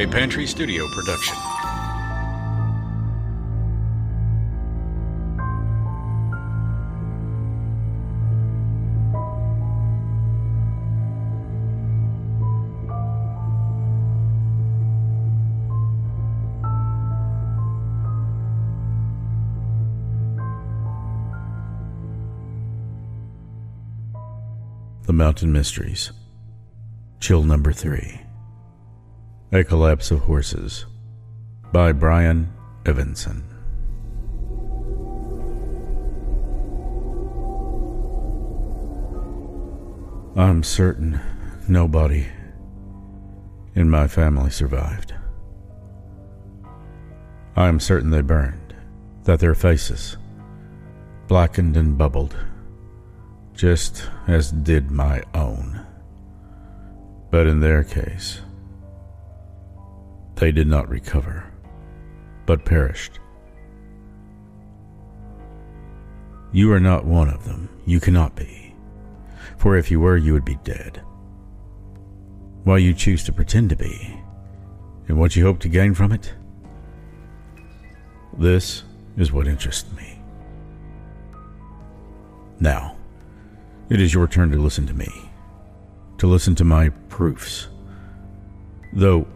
a Pantry Studio production. The Mountain Mysteries. Chill number three. A Collapse of Horses by Brian Evenson. I'm certain nobody in my family survived. I am certain they burned, that their faces blackened and bubbled, just as did my own. But in their case, they did not recover, but perished. You are not one of them. You cannot be. For if you were, you would be dead. Why you choose to pretend to be, and what you hope to gain from it, this is what interests me. Now, it is your turn to listen to me, to listen to my proofs. Though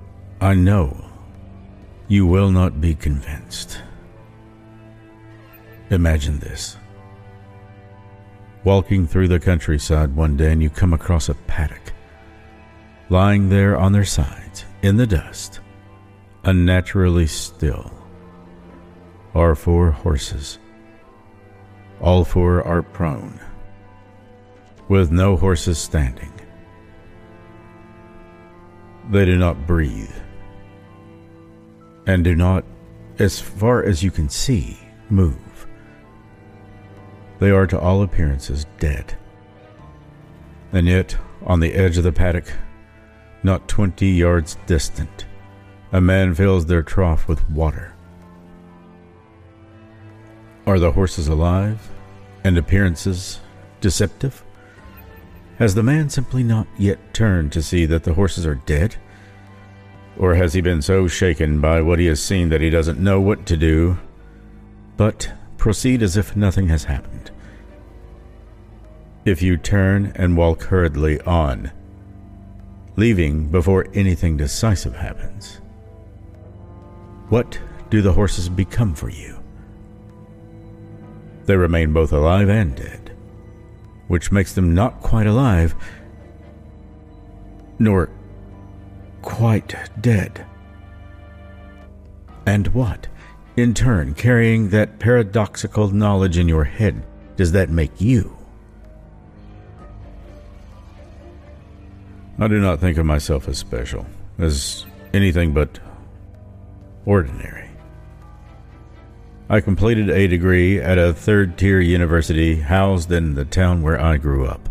I know you will not be convinced. Imagine this. Walking through the countryside one day and you come across a paddock. Lying there on their sides, in the dust, unnaturally still, are four horses. All four are prone, with no horses standing. They do not breathe, and do not, as far as you can see, move. They are to all appearances dead. And yet, on the edge of the paddock, not twenty yards distant, a man fills their trough with water. Are the horses alive and appearances deceptive? Has the man simply not yet turned to see that the horses are dead? Or has he been so shaken by what he has seen that he doesn't know what to do, but proceed as if nothing has happened? If you turn and walk hurriedly on, leaving before anything decisive happens, what do the horses become for you? They remain both alive and dead which makes them not quite alive, nor quite dead. And what, in turn, carrying that paradoxical knowledge in your head, does that make you? I do not think of myself as special, as anything but ordinary. I completed a degree at a third tier university housed in the town where I grew up.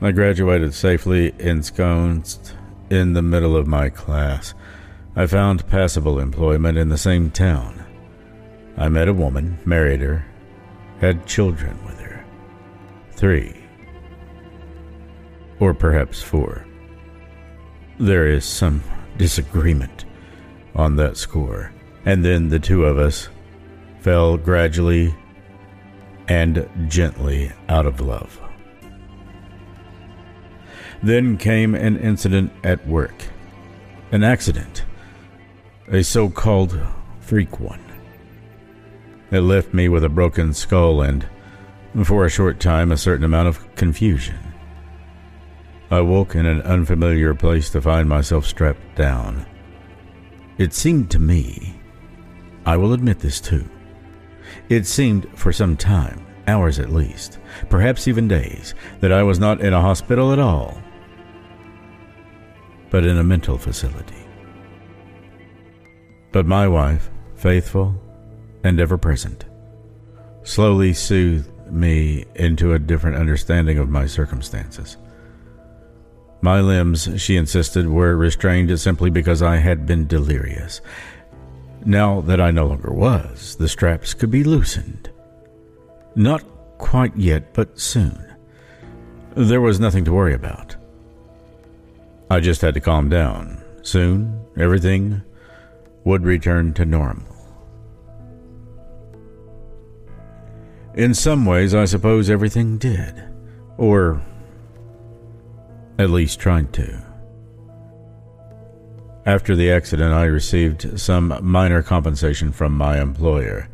I graduated safely ensconced in the middle of my class. I found passable employment in the same town. I met a woman, married her, had children with her. Three. Or perhaps four. There is some disagreement on that score. And then the two of us fell gradually and gently out of love. Then came an incident at work, an accident, a so called freak one. It left me with a broken skull and, for a short time, a certain amount of confusion. I woke in an unfamiliar place to find myself strapped down. It seemed to me, I will admit this too, it seemed for some time, hours at least, perhaps even days, that I was not in a hospital at all, but in a mental facility. But my wife, faithful and ever present, slowly soothed me into a different understanding of my circumstances. My limbs, she insisted, were restrained simply because I had been delirious, now that I no longer was, the straps could be loosened. Not quite yet, but soon. There was nothing to worry about. I just had to calm down, soon everything would return to normal. In some ways, I suppose everything did. Or at least tried to. After the accident, I received some minor compensation from my employer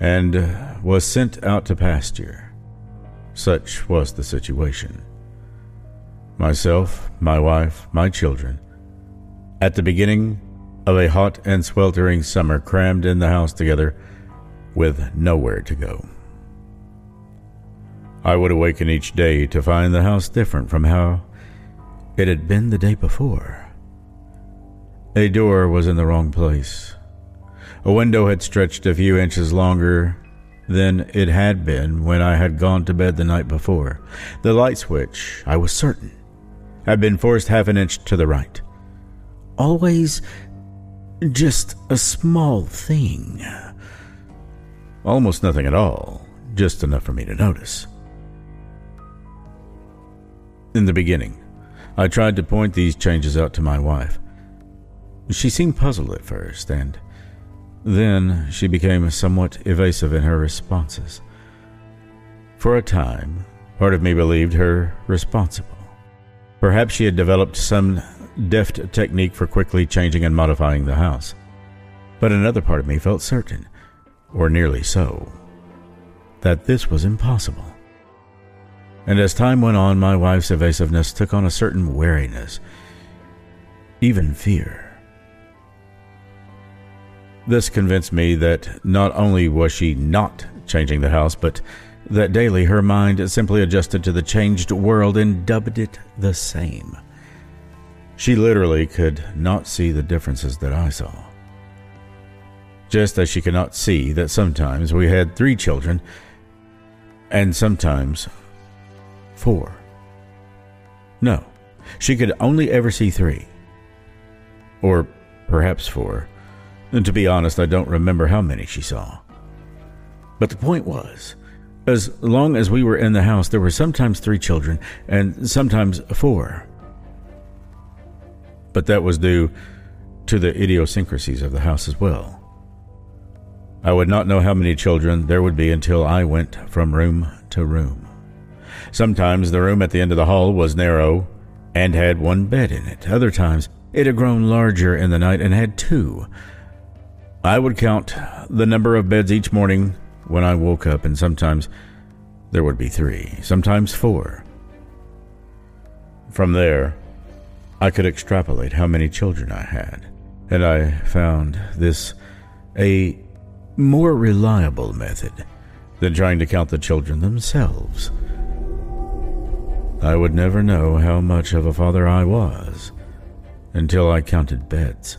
and was sent out to pasture. Such was the situation. Myself, my wife, my children, at the beginning of a hot and sweltering summer, crammed in the house together with nowhere to go. I would awaken each day to find the house different from how it had been the day before. A door was in the wrong place. A window had stretched a few inches longer than it had been when I had gone to bed the night before. The light switch, I was certain, had been forced half an inch to the right. Always just a small thing. Almost nothing at all, just enough for me to notice. In the beginning, I tried to point these changes out to my wife. She seemed puzzled at first, and then she became somewhat evasive in her responses. For a time, part of me believed her responsible. Perhaps she had developed some deft technique for quickly changing and modifying the house. But another part of me felt certain, or nearly so, that this was impossible. And as time went on, my wife's evasiveness took on a certain wariness, even fear. This convinced me that not only was she not changing the house, but that daily her mind simply adjusted to the changed world and dubbed it the same. She literally could not see the differences that I saw. Just as she could not see that sometimes we had three children and sometimes four. No, she could only ever see three. Or perhaps four. And to be honest, I don't remember how many she saw. But the point was, as long as we were in the house, there were sometimes three children and sometimes four. But that was due to the idiosyncrasies of the house as well. I would not know how many children there would be until I went from room to room. Sometimes the room at the end of the hall was narrow and had one bed in it. Other times it had grown larger in the night and had two. I would count the number of beds each morning when I woke up, and sometimes there would be three, sometimes four. From there, I could extrapolate how many children I had, and I found this a more reliable method than trying to count the children themselves. I would never know how much of a father I was until I counted beds.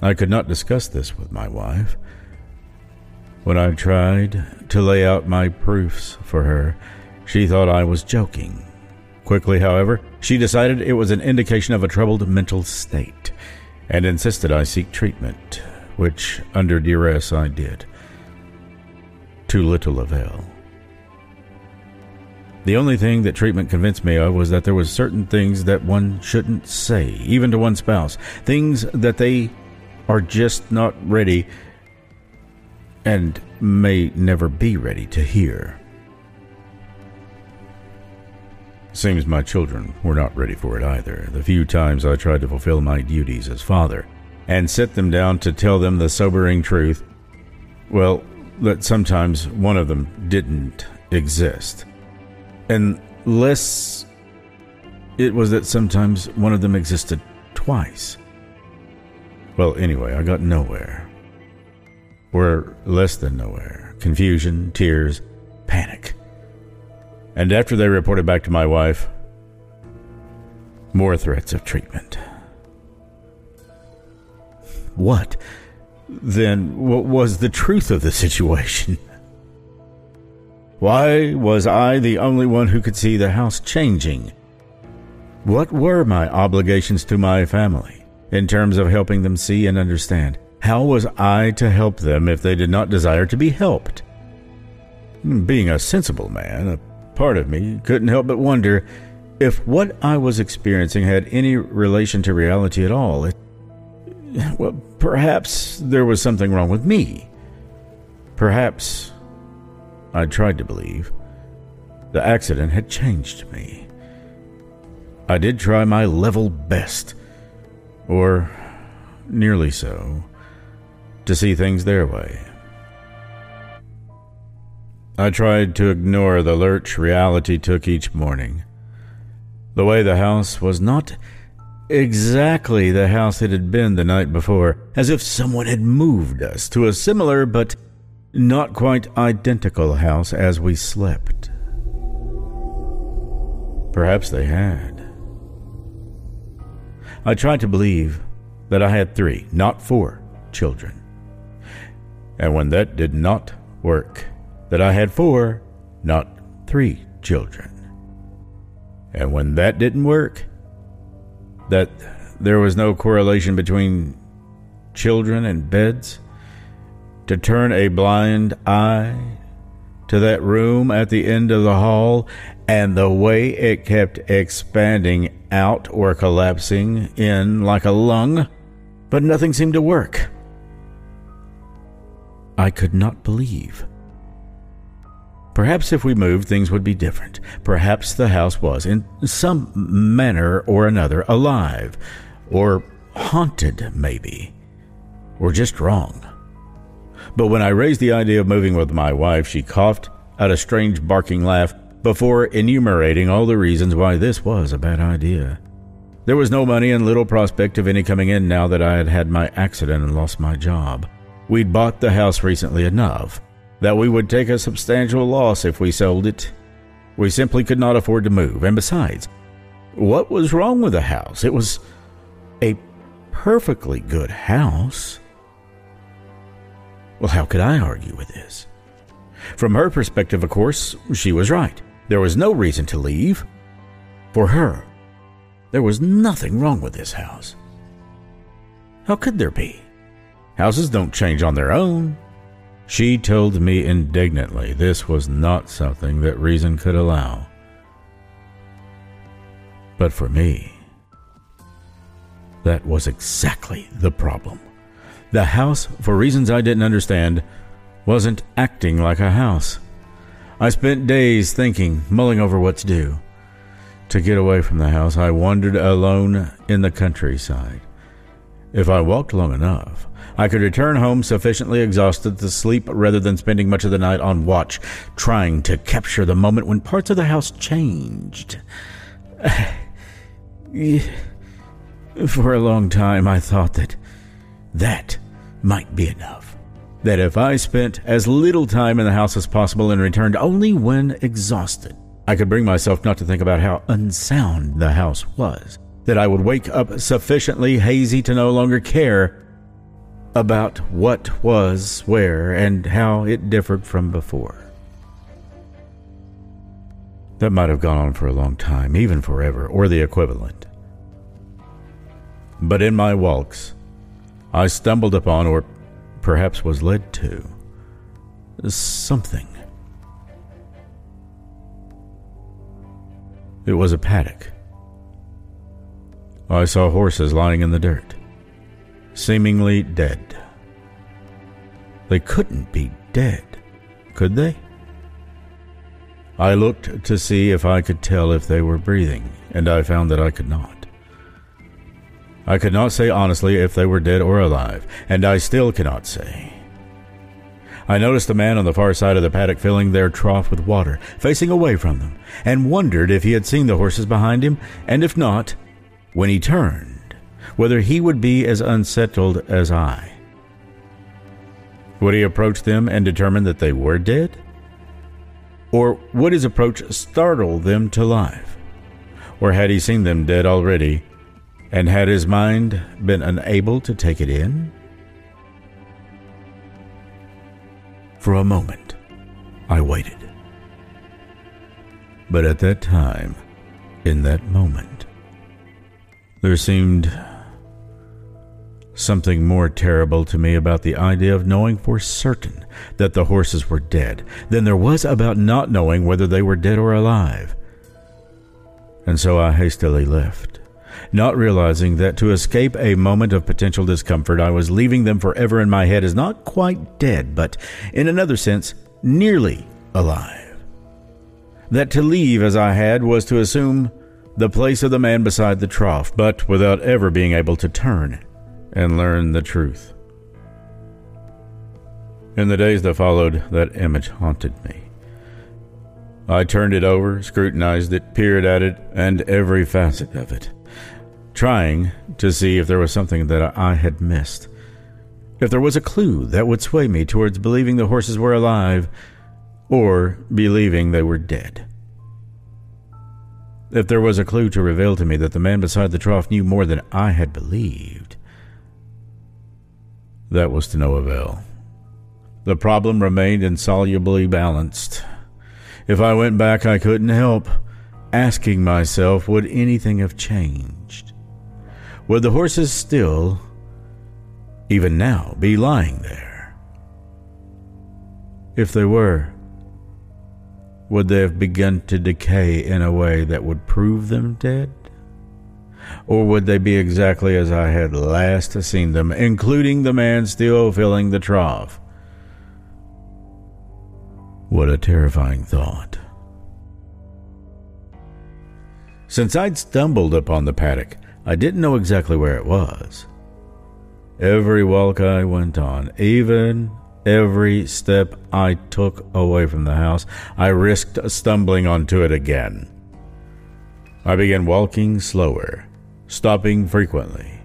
I could not discuss this with my wife. When I tried to lay out my proofs for her, she thought I was joking. Quickly, however, she decided it was an indication of a troubled mental state and insisted I seek treatment, which, under duress, I did. To little avail. The only thing that treatment convinced me of was that there was certain things that one shouldn't say, even to one's spouse, things that they are just not ready and may never be ready to hear. Seems my children were not ready for it either. The few times I tried to fulfill my duties as father and sit them down to tell them the sobering truth, well, that sometimes one of them didn't exist unless it was that sometimes one of them existed twice. Well, anyway, I got nowhere. Or less than nowhere. Confusion, tears, panic. And after they reported back to my wife, more threats of treatment. What, then, what was the truth of the situation? Why was I the only one who could see the house changing? What were my obligations to my family in terms of helping them see and understand? How was I to help them if they did not desire to be helped? Hmm, being a sensible man, a part of me couldn't help but wonder if what I was experiencing had any relation to reality at all, it, well, perhaps there was something wrong with me. Perhaps, I tried to believe, the accident had changed me. I did try my level best, or nearly so, to see things their way. I tried to ignore the lurch reality took each morning. The way the house was not exactly the house it had been the night before, as if someone had moved us to a similar but not quite identical house as we slept. Perhaps they had. I tried to believe that I had three, not four, children. And when that did not work, that I had four, not three children. And when that didn't work, that there was no correlation between children and beds, to turn a blind eye to that room at the end of the hall and the way it kept expanding out or collapsing in like a lung, but nothing seemed to work. I could not believe. Perhaps if we moved, things would be different. Perhaps the house was, in some manner or another, alive, or haunted, maybe, or just wrong. But when I raised the idea of moving with my wife, she coughed out a strange barking laugh before enumerating all the reasons why this was a bad idea. There was no money and little prospect of any coming in now that I had had my accident and lost my job. We'd bought the house recently enough that we would take a substantial loss if we sold it. We simply could not afford to move, and besides, what was wrong with the house? It was a perfectly good house. Well, how could I argue with this? From her perspective, of course, she was right. There was no reason to leave. For her, there was nothing wrong with this house. How could there be? Houses don't change on their own. She told me indignantly this was not something that reason could allow. But for me, that was exactly the problem. The house, for reasons I didn't understand, wasn't acting like a house. I spent days thinking, mulling over what to do. To get away from the house, I wandered alone in the countryside. If I walked long enough, I could return home sufficiently exhausted to sleep rather than spending much of the night on watch, trying to capture the moment when parts of the house changed. For a long time, I thought that that might be enough. That if I spent as little time in the house as possible and returned only when exhausted, I could bring myself not to think about how unsound the house was. That I would wake up sufficiently hazy to no longer care about what was where and how it differed from before. That might have gone on for a long time, even forever, or the equivalent. But in my walks, I stumbled upon, or perhaps was led to, something. It was a paddock. I saw horses lying in the dirt seemingly dead. They couldn't be dead, could they? I looked to see if I could tell if they were breathing, and I found that I could not. I could not say honestly if they were dead or alive, and I still cannot say. I noticed a man on the far side of the paddock filling their trough with water, facing away from them, and wondered if he had seen the horses behind him, and if not, when he turned, whether he would be as unsettled as I. Would he approach them and determine that they were dead? Or would his approach startle them to life? Or had he seen them dead already, and had his mind been unable to take it in? For a moment, I waited. But at that time, in that moment, there seemed Something more terrible to me about the idea of knowing for certain that the horses were dead than there was about not knowing whether they were dead or alive. and so I hastily left, not realizing that to escape a moment of potential discomfort, I was leaving them forever in my head as not quite dead, but in another sense, nearly alive. That to leave as I had was to assume the place of the man beside the trough, but without ever being able to turn and learn the truth. In the days that followed, that image haunted me. I turned it over, scrutinized it, peered at it, and every facet of it, trying to see if there was something that I had missed. If there was a clue that would sway me towards believing the horses were alive or believing they were dead. If there was a clue to reveal to me that the man beside the trough knew more than I had believed, that was to no avail. The problem remained insolubly balanced. If I went back, I couldn't help asking myself would anything have changed? Would the horses still, even now, be lying there? If they were, would they have begun to decay in a way that would prove them dead? Or would they be exactly as I had last seen them, including the man still filling the trough? What a terrifying thought. Since I'd stumbled upon the paddock, I didn't know exactly where it was. Every walk I went on, even every step I took away from the house, I risked stumbling onto it again. I began walking slower, stopping frequently,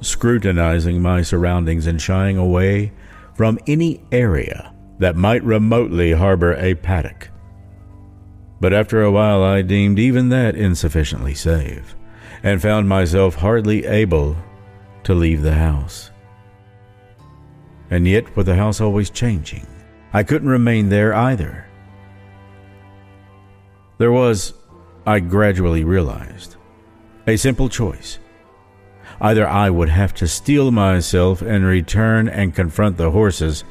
scrutinizing my surroundings and shying away from any area that might remotely harbor a paddock. But after a while, I deemed even that insufficiently safe, and found myself hardly able to leave the house. And yet, with the house always changing, I couldn't remain there either. There was, I gradually realized, a simple choice. Either I would have to steel myself and return and confront the horses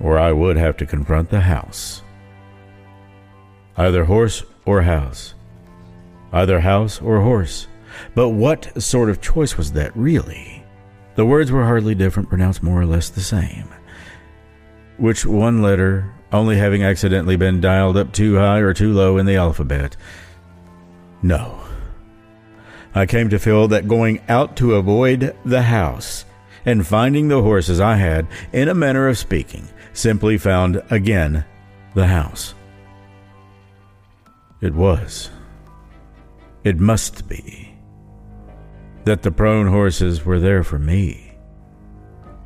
or I would have to confront the house. Either horse or house. Either house or horse. But what sort of choice was that, really? The words were hardly different, pronounced more or less the same. Which one letter, only having accidentally been dialed up too high or too low in the alphabet? No. I came to feel that going out to avoid the house and finding the horses I had, in a manner of speaking, simply found again the house. It was. It must be. That the prone horses were there for me.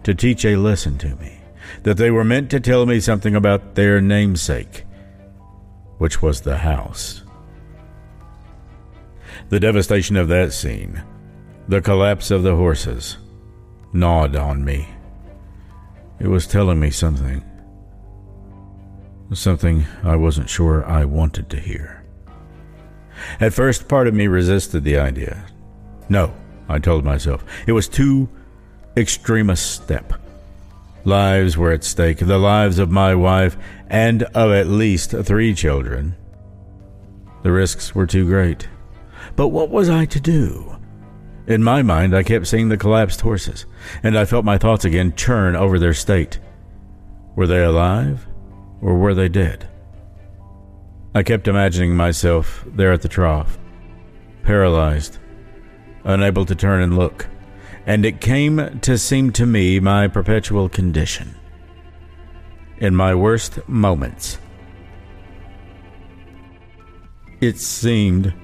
To teach a lesson to me. That they were meant to tell me something about their namesake, which was the house. The devastation of that scene, the collapse of the horses, gnawed on me. It was telling me something. Something I wasn't sure I wanted to hear. At first, part of me resisted the idea. No, I told myself. It was too extreme a step. Lives were at stake, the lives of my wife and of at least three children. The risks were too great. But what was I to do? In my mind, I kept seeing the collapsed horses, and I felt my thoughts again churn over their state. Were they alive, or were they dead? I kept imagining myself there at the trough, paralyzed, unable to turn and look, and it came to seem to me my perpetual condition. In my worst moments, it seemed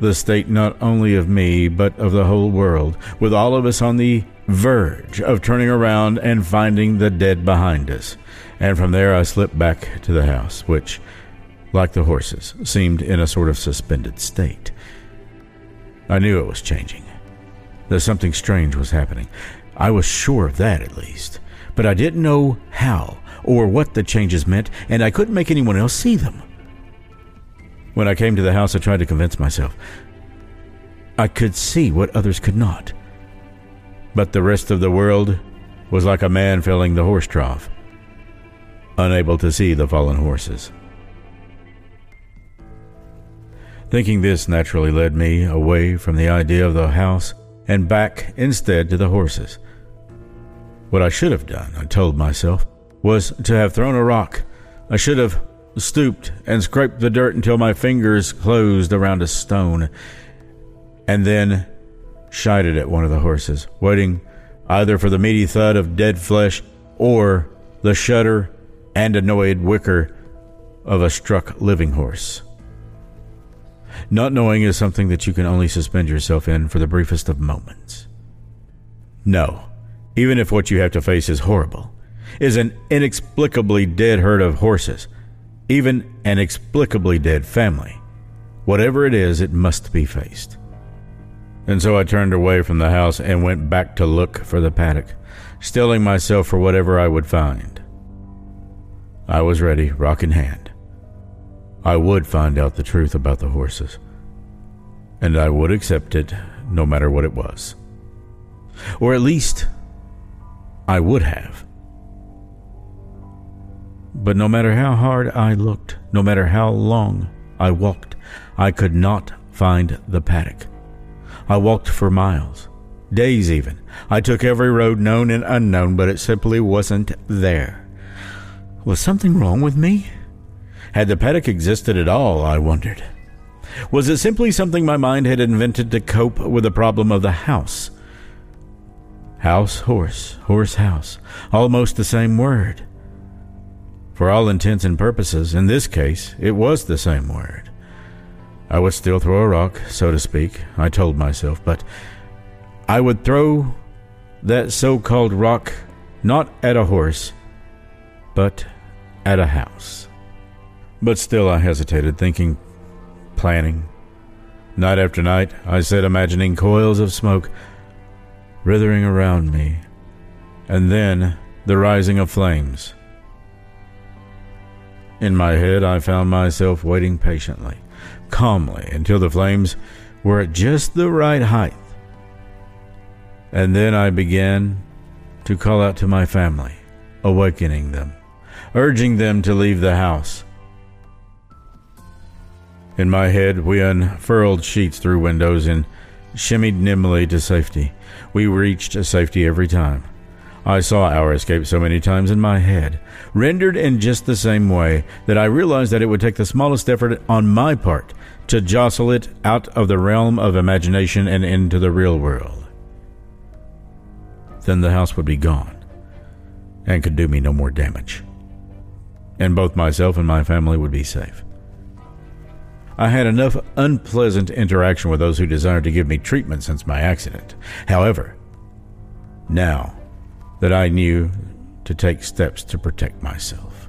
the state not only of me, but of the whole world, with all of us on the verge of turning around and finding the dead behind us. And from there I slipped back to the house, which, like the horses, seemed in a sort of suspended state. I knew it was changing. That something strange was happening. I was sure of that, at least. But I didn't know how or what the changes meant, and I couldn't make anyone else see them. When I came to the house, I tried to convince myself. I could see what others could not. But the rest of the world was like a man filling the horse trough, unable to see the fallen horses. Thinking this naturally led me away from the idea of the house and back instead to the horses. What I should have done, I told myself, was to have thrown a rock. I should have stooped and scraped the dirt until my fingers closed around a stone, and then shied it at one of the horses, waiting either for the meaty thud of dead flesh or the shudder and annoyed whicker of a struck living horse. Not knowing is something that you can only suspend yourself in for the briefest of moments. No, even if what you have to face is horrible, is an inexplicably dead herd of horses, even an inexplicably dead family. Whatever it is, it must be faced. And so I turned away from the house and went back to look for the paddock, stilling myself for whatever I would find. I was ready, rock in hand. I would find out the truth about the horses, and I would accept it no matter what it was. Or at least, I would have. But no matter how hard I looked, no matter how long I walked, I could not find the paddock. I walked for miles, days even. I took every road known and unknown, but it simply wasn't there. Was something wrong with me? Had the paddock existed at all, I wondered. Was it simply something my mind had invented to cope with the problem of the house? House, horse, horse, house, almost the same word. For all intents and purposes, in this case, it was the same word. I would still throw a rock, so to speak, I told myself, but I would throw that so called rock not at a horse, but at a house. But still, I hesitated, thinking, planning. Night after night, I sat imagining coils of smoke writhing around me, and then the rising of flames. In my head, I found myself waiting patiently, calmly, until the flames were at just the right height. And then I began to call out to my family, awakening them, urging them to leave the house. In my head, we unfurled sheets through windows and shimmied nimbly to safety. We reached safety every time. I saw our escape so many times in my head, rendered in just the same way that I realized that it would take the smallest effort on my part to jostle it out of the realm of imagination and into the real world. Then the house would be gone and could do me no more damage. And both myself and my family would be safe. I had enough unpleasant interaction with those who desired to give me treatment since my accident. However, now that I knew to take steps to protect myself,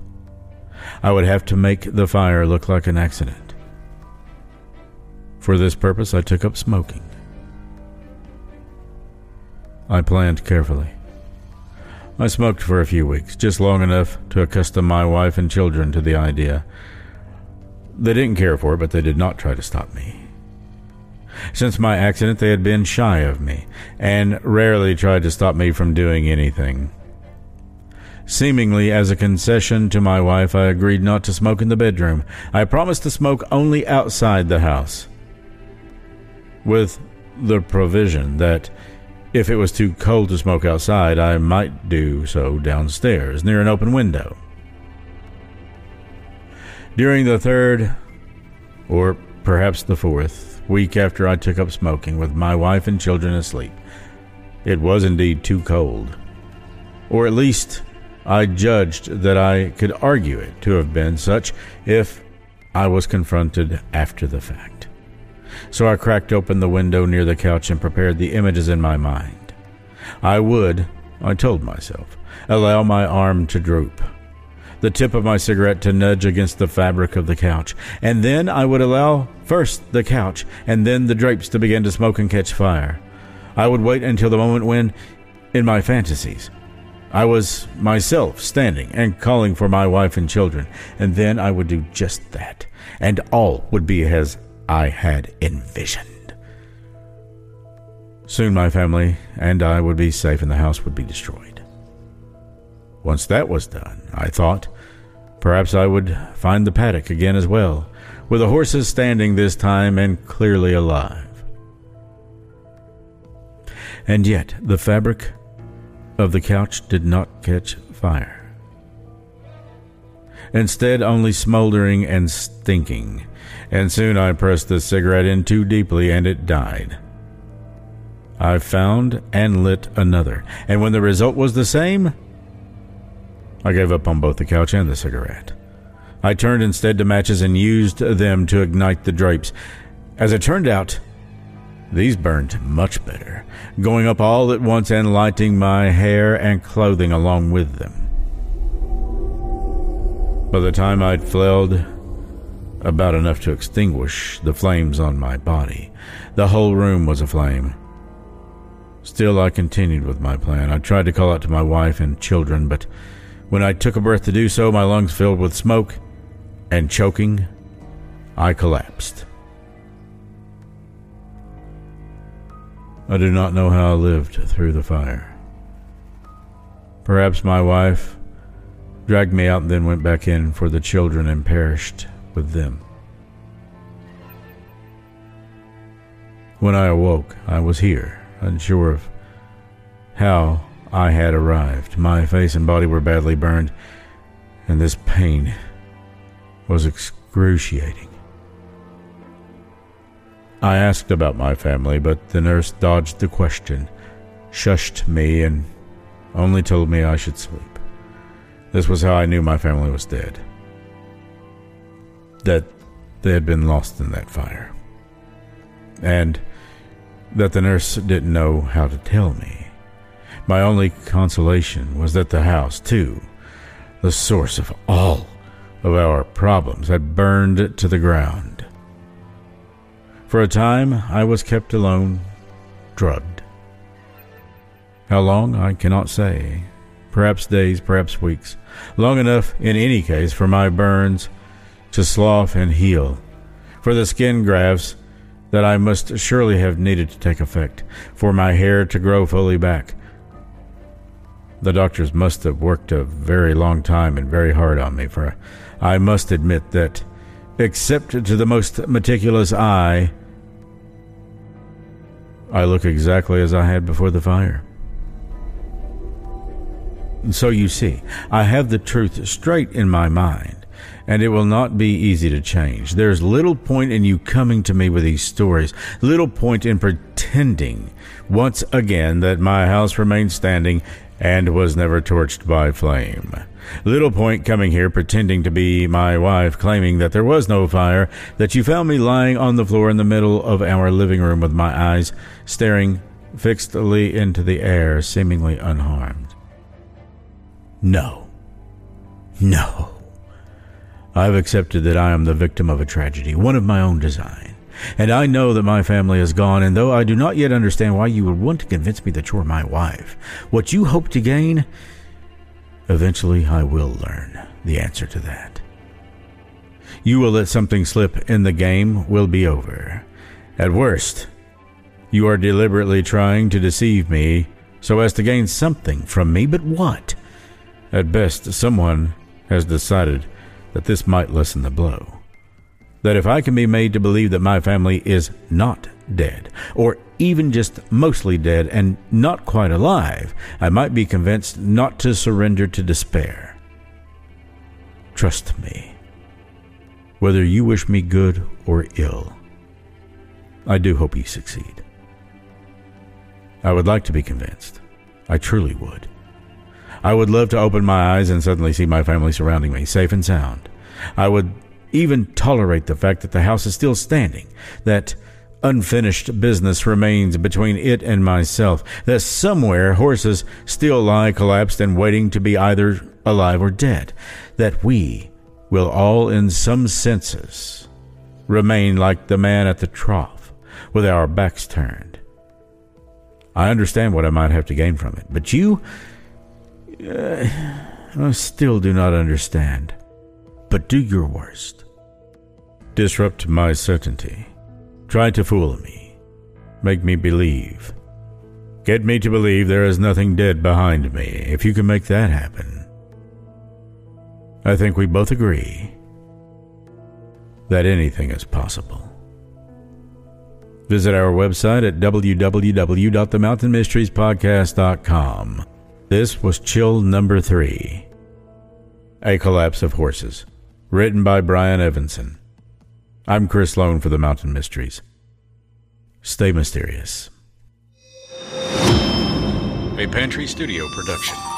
I would have to make the fire look like an accident. For this purpose, I took up smoking. I planned carefully. I smoked for a few weeks, just long enough to accustom my wife and children to the idea they didn't care for it, but they did not try to stop me. Since my accident, they had been shy of me and rarely tried to stop me from doing anything. Seemingly as a concession to my wife, I agreed not to smoke in the bedroom. I promised to smoke only outside the house, with the provision that if it was too cold to smoke outside, I might do so downstairs near an open window. During the third, or perhaps the fourth, week after I took up smoking with my wife and children asleep, it was indeed too cold. Or at least I judged that I could argue it to have been such if I was confronted after the fact. So I cracked open the window near the couch and prepared the images in my mind. I would, I told myself, allow my arm to droop the tip of my cigarette to nudge against the fabric of the couch, and then I would allow first the couch and then the drapes to begin to smoke and catch fire. I would wait until the moment when, in my fantasies, I was myself standing and calling for my wife and children, and then I would do just that, and all would be as I had envisioned. Soon my family and I would be safe and the house would be destroyed. Once that was done, I thought, perhaps I would find the paddock again as well, with the horses standing this time and clearly alive. And yet, the fabric of the couch did not catch fire. Instead, only smoldering and stinking, and soon I pressed the cigarette in too deeply and it died. I found and lit another, and when the result was the same, I gave up on both the couch and the cigarette. I turned instead to matches and used them to ignite the drapes. As it turned out, these burned much better, going up all at once and lighting my hair and clothing along with them. By the time I'd fled about enough to extinguish the flames on my body, the whole room was aflame. Still, I continued with my plan. I tried to call out to my wife and children, but when I took a breath to do so, my lungs filled with smoke, and choking, I collapsed. I do not know how I lived through the fire. Perhaps my wife dragged me out and then went back in for the children and perished with them. When I awoke, I was here, unsure of how I had arrived. My face and body were badly burned, and this pain was excruciating. I asked about my family, but the nurse dodged the question, shushed me, and only told me I should sleep. This was how I knew my family was dead. That they had been lost in that fire. And that the nurse didn't know how to tell me. My only consolation was that the house, too, the source of all of our problems, had burned to the ground. For a time, I was kept alone, drugged. How long, I cannot say. Perhaps days, perhaps weeks. Long enough, in any case, for my burns to slough and heal. For the skin grafts that I must surely have needed to take effect. For my hair to grow fully back the doctors must have worked a very long time and very hard on me, for I must admit that, except to the most meticulous eye, I look exactly as I had before the fire. So you see, I have the truth straight in my mind, and it will not be easy to change. There's little point in you coming to me with these stories, little point in pretending once again that my house remains standing and was never torched by flame. Little point coming here pretending to be my wife, claiming that there was no fire, that you found me lying on the floor in the middle of our living room with my eyes staring fixedly into the air, seemingly unharmed. No. No. I've accepted that I am the victim of a tragedy, one of my own design. And I know that my family is gone, and though I do not yet understand why you would want to convince me that you're my wife, what you hope to gain, eventually I will learn the answer to that. You will let something slip, and the game will be over. At worst, you are deliberately trying to deceive me so as to gain something from me, but what? At best, someone has decided that this might lessen the blow that if I can be made to believe that my family is not dead, or even just mostly dead and not quite alive, I might be convinced not to surrender to despair. Trust me. Whether you wish me good or ill, I do hope you succeed. I would like to be convinced. I truly would. I would love to open my eyes and suddenly see my family surrounding me, safe and sound. I would even tolerate the fact that the house is still standing, that unfinished business remains between it and myself, that somewhere horses still lie collapsed and waiting to be either alive or dead, that we will all, in some senses, remain like the man at the trough, with our backs turned. I understand what I might have to gain from it, but you uh, still do not understand but do your worst. Disrupt my certainty. Try to fool me. Make me believe. Get me to believe there is nothing dead behind me. If you can make that happen, I think we both agree that anything is possible. Visit our website at www.themountainmysteriespodcast.com. This was Chill Number 3 A Collapse of Horses, written by Brian Evenson. I'm Chris Slone for the Mountain Mysteries. Stay mysterious. A Pantry Studio production.